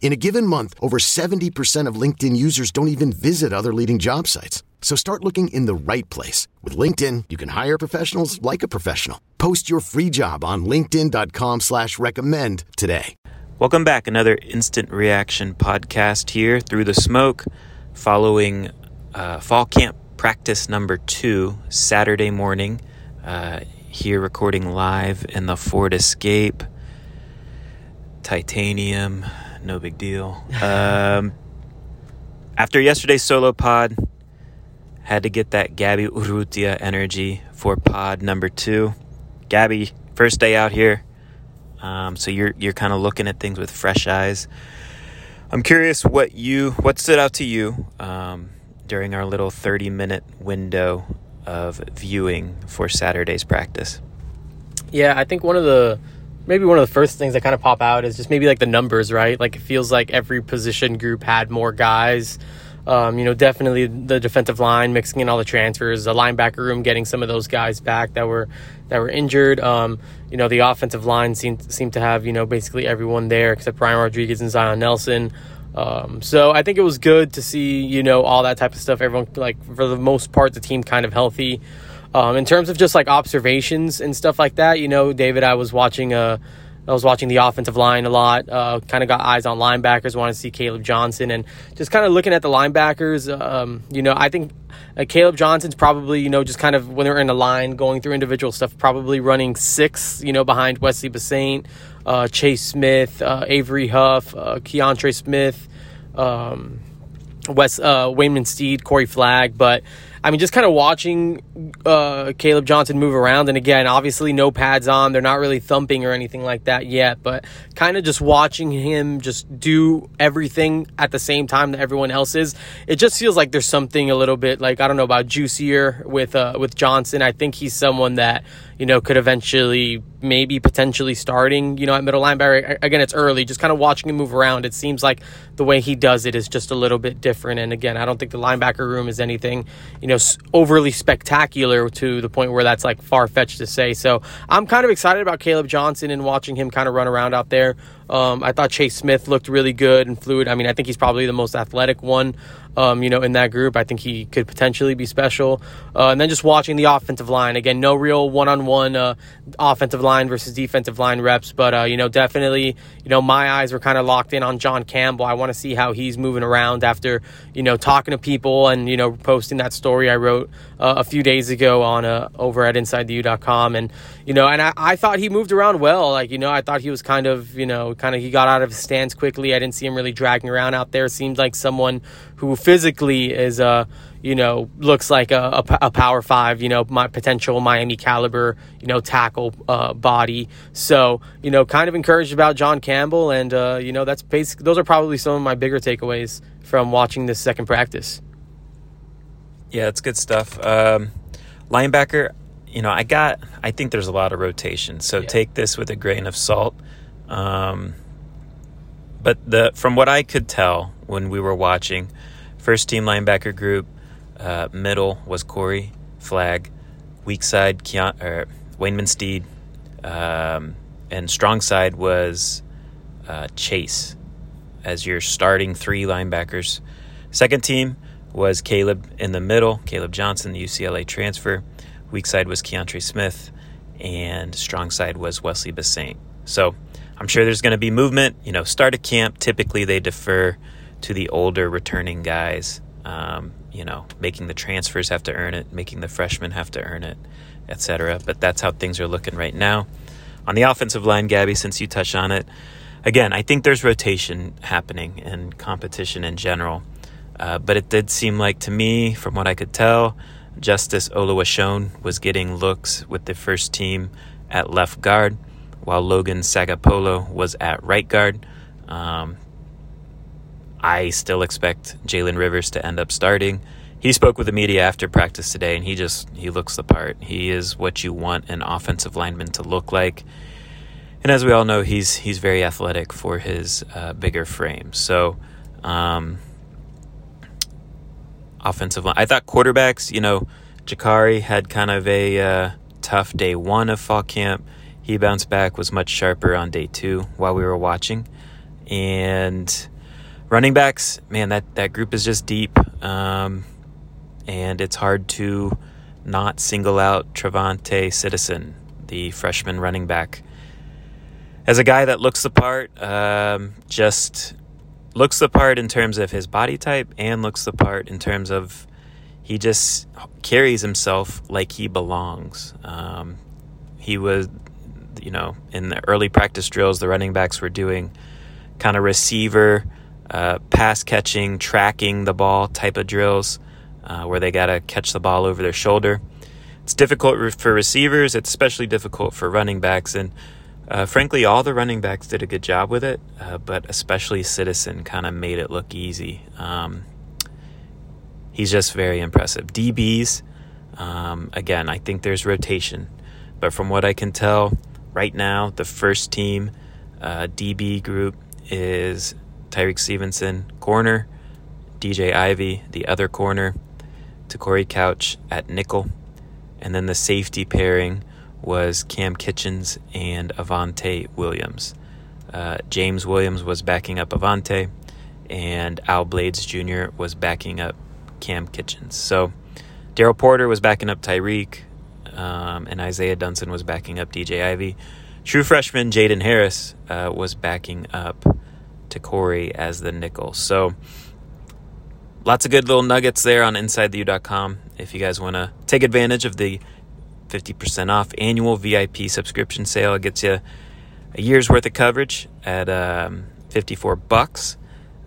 In a given month, over 70% of LinkedIn users don't even visit other leading job sites. So start looking in the right place. With LinkedIn, you can hire professionals like a professional. Post your free job on linkedin.com slash recommend today. Welcome back. Another instant reaction podcast here through the smoke following uh, fall camp practice number two, Saturday morning. Uh, here recording live in the Ford Escape. Titanium, no big deal. Um, after yesterday's solo pod, had to get that Gabby Urrutia energy for pod number two. Gabby, first day out here, um, so you're you're kind of looking at things with fresh eyes. I'm curious what you what stood out to you um, during our little 30 minute window of viewing for Saturday's practice. Yeah, I think one of the maybe one of the first things that kind of pop out is just maybe like the numbers, right? Like it feels like every position group had more guys. Um, you know, definitely the defensive line mixing in all the transfers, the linebacker room getting some of those guys back that were that were injured. Um, you know, the offensive line seemed seemed to have you know basically everyone there except Brian Rodriguez and Zion Nelson. Um, so I think it was good to see you know all that type of stuff. Everyone like for the most part the team kind of healthy. Um, in terms of just like observations and stuff like that, you know, David, I was watching. Uh, I was watching the offensive line a lot. Uh, kind of got eyes on linebackers. Wanted to see Caleb Johnson and just kind of looking at the linebackers. Um, you know, I think uh, Caleb Johnson's probably you know just kind of when they're in a line going through individual stuff, probably running six. You know, behind Wesley Bissainthe, uh, Chase Smith, uh, Avery Huff, uh, Keontre Smith. Um, Wes uh, Waynmon Steed, Corey Flagg, but I mean, just kind of watching uh, Caleb Johnson move around, and again, obviously no pads on. They're not really thumping or anything like that yet, but kind of just watching him just do everything at the same time that everyone else is. It just feels like there's something a little bit like I don't know about juicier with uh, with Johnson. I think he's someone that you know could eventually maybe potentially starting, you know, at middle linebacker. Again, it's early. Just kind of watching him move around. It seems like the way he does it is just a little bit different. And again, I don't think the linebacker room is anything, you know, overly spectacular to the point where that's like far fetched to say. So I'm kind of excited about Caleb Johnson and watching him kind of run around out there. Um, I thought Chase Smith looked really good and fluid. I mean, I think he's probably the most athletic one, um, you know, in that group. I think he could potentially be special. Uh, and then just watching the offensive line again, no real one-on-one uh, offensive line versus defensive line reps, but uh, you know, definitely, you know, my eyes were kind of locked in on John Campbell. I want to see how he's moving around after you know talking to people and you know posting that story I wrote uh, a few days ago on uh, over at InsideTheU.com, and you know, and I, I thought he moved around well. Like you know, I thought he was kind of you know kind of he got out of his stance quickly. I didn't see him really dragging around out there. Seemed like someone who physically is a you know looks like a, a, a power five you know my potential Miami caliber you know tackle uh, body. So you know kind of encouraged about John Campbell and uh, you know that's basic. Those are probably some of my bigger takeaways from watching this second practice. Yeah, it's good stuff. Um, linebacker, you know, I got. I think there's a lot of rotation, so yeah. take this with a grain of salt. Um, but the from what I could tell when we were watching, first team linebacker group, uh, middle was Corey Flagg, weak side Keon, or Waynmon Steed, um, and strong side was uh, Chase as your starting three linebackers. Second team was Caleb in the middle, Caleb Johnson, the UCLA transfer. Weak side was Keontre Smith, and strong side was Wesley Bissainthe. So I'm sure there's going to be movement. You know, start a camp, typically they defer to the older returning guys. Um, you know, making the transfers have to earn it, making the freshmen have to earn it. etc. But that's how things are looking right now. On the offensive line, Gabby, since you touched on it, again, I think there's rotation happening and competition in general. Uh, but it did seem like to me, from what I could tell, Justice Oluwaseun was getting looks with the first team at left guard, while Logan Sagapolu was at right guard. Um, I still expect Jalen Rivers to end up starting. He spoke with the media after practice today, and he just he looks the part. He is what you want an offensive lineman to look like, and as we all know, he's he's very athletic for his uh, bigger frame. So, um, offensive line. I thought quarterbacks. You know, Jacurri had kind of a uh, tough day one of fall camp. He bounced back, was much sharper on day two while we were watching, and running backs, man, that, that group is just deep. Um, and it's hard to not single out TreVonte' Citizen, the freshman running back. As a guy that looks the part, um, just looks the part in terms of his body type and looks the part in terms of he just carries himself like he belongs. Um, he was, you know, in the early practice drills, the running backs were doing kind of receiver uh, pass catching, tracking the ball type of drills uh, where they got to catch the ball over their shoulder. It's difficult for receivers, it's especially difficult for running backs. And uh, frankly, all the running backs did a good job with it, uh, but especially Citizen kind of made it look easy. Um, he's just very impressive. DBs, um, again, I think there's rotation, but from what I can tell right now, the first team uh, DB group is Tyrique Stevenson, corner, DJ Ivey, the other corner, Te'Cory Couch at nickel, and then the safety pairing was Cam Kinchens and Avantae Williams. Uh, James Williams was backing up Avantae, and Al Blades Jr. was backing up Cam Kinchens. So Daryl Porter was backing up Tyrique, um, and Isaiah Dunson was backing up DJ Ivey. True freshman Jaden Harris uh, was backing up Te'Cory as the nickel. So lots of good little nuggets there on InsideTheU.com if you guys want to take advantage of the 50% off annual VIP subscription sale. It gets you a year's worth of coverage at um, 54 bucks.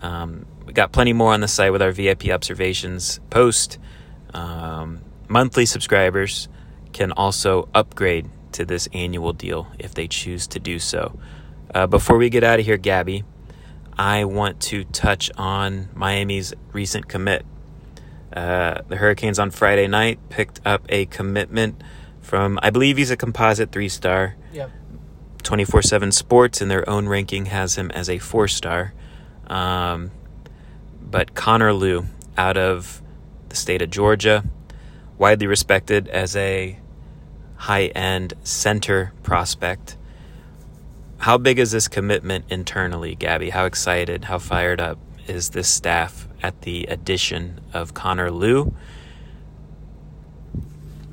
Um, we got plenty more on the site with our VIP observations post. Um, monthly subscribers can also upgrade to this annual deal if they choose to do so. Uh, before we get out of here, Gabby, I want to touch on Miami's recent commit. Uh, the Hurricanes on Friday night picked up a commitment from, I believe he's a composite three star. Yep. 24 7 Sports in their own ranking has him as a four star. Um, but Connor Lew out of the state of Georgia, widely respected as a high end center prospect how big is this commitment internally, Gabby? How excited, how fired up is this staff at the addition of Connor Lew?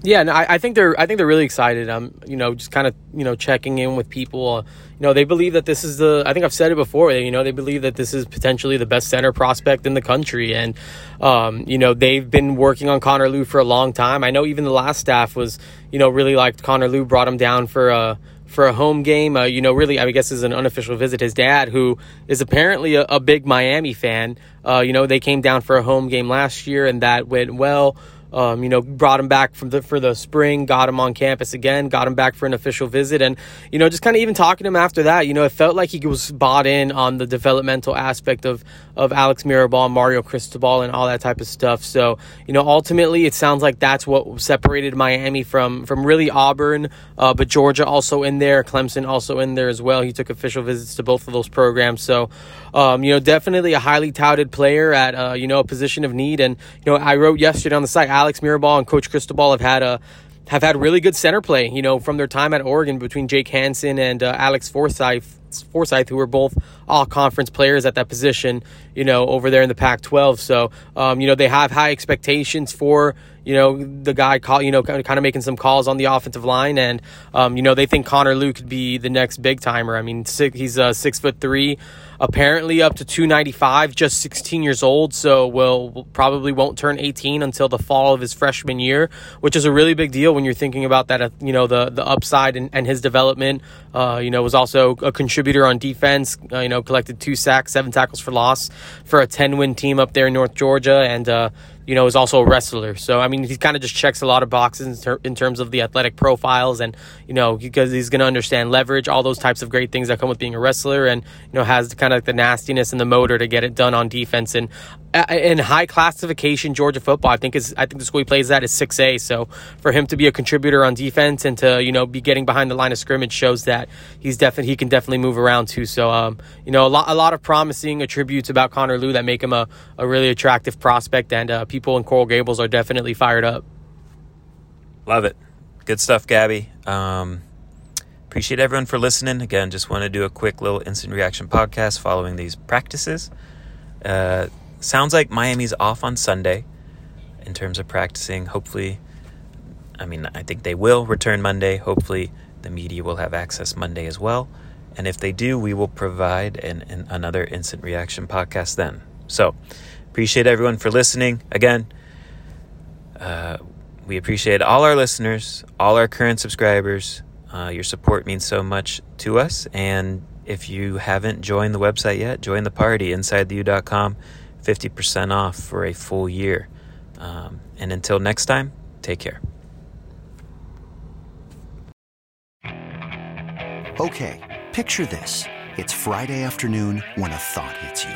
Yeah, no, I, I, think they're I think they're really excited. I'm you know just kind of you know checking in with people. Uh, you know they believe that this is the I think I've said it before. You know they believe that this is potentially the best center prospect in the country, and um, you know they've been working on Connor Lew for a long time. I know even the last staff was you know really liked Connor Lew, brought him down for a for a home game. Uh, you know, really, I guess is an unofficial visit. His dad, who is apparently a, a big Miami fan, uh, you know, they came down for a home game last year, and that went well. Um, you know, brought him back from the for the spring, got him on campus again, got him back for an official visit, and you know, just kind of even talking to him after that, you know, it felt like he was bought in on the developmental aspect of of Alex Mirabal, Mario Cristobal, and all that type of stuff. So, you know, ultimately, it sounds like that's what separated Miami from from really Auburn, uh, but Georgia also in there, Clemson also in there as well. He took official visits to both of those programs, so um, you know, definitely a highly touted player at uh, you know a position of need. And you know, I wrote yesterday on the site, Alex Mirabal and Coach Cristobal have had a have had really good center play. You know, from their time at Oregon between Jake Hanson and uh, Alex Forsyth. Forsyth, who were both all conference players at that position, you know, over there in the Pac 12. So, um, you know, they have high expectations for, you know, the guy call, you know, kind of making some calls on the offensive line, and um, you know, they think Connor Lew could be the next big timer. I mean, six, he's uh, six foot three, apparently up to 295, just 16 years old, so will probably won't turn 18 until the fall of his freshman year, which is a really big deal when you're thinking about that. Uh, you know, the the upside and, and his development. Uh, you know, was also a contributor on defense. Uh, you know, collected two sacks, seven tackles for loss for a 10 win team up there in North Georgia, and uh, you know, is also a wrestler. So, I mean, he kind of just checks a lot of boxes in, ter- in, terms of the athletic profiles and, you know, because he's going to understand leverage, all those types of great things that come with being a wrestler and, you know, has kind of the nastiness and the motor to get it done on defense. And in high classification Georgia football, I think is I think the school he plays at is 6A. So for him to be a contributor on defense and to you know be getting behind the line of scrimmage shows that he's definitely he can definitely move around too. So um, you know a lot a lot of promising attributes about Connor Lew that make him a, a really attractive prospect, and uh, people in Coral Gables are definitely fired up. Love it, good stuff, Gabby. Um, appreciate everyone for listening. Again, just want to do a quick little instant reaction podcast following these practices. Uh, sounds like Miami's off on Sunday in terms of practicing. Hopefully, I mean, I think they will return Monday. Hopefully, the media will have access Monday as well. And if they do, we will provide an, an, another instant reaction podcast then. So, appreciate everyone for listening. Again, uh, we appreciate all our listeners, all our current subscribers. Uh, your support means so much to us. And if you haven't joined the website yet, join the party, insidetheu.com. 50% off for a full year. Um, and until next time, take care. Okay, picture this. It's Friday afternoon when a thought hits you.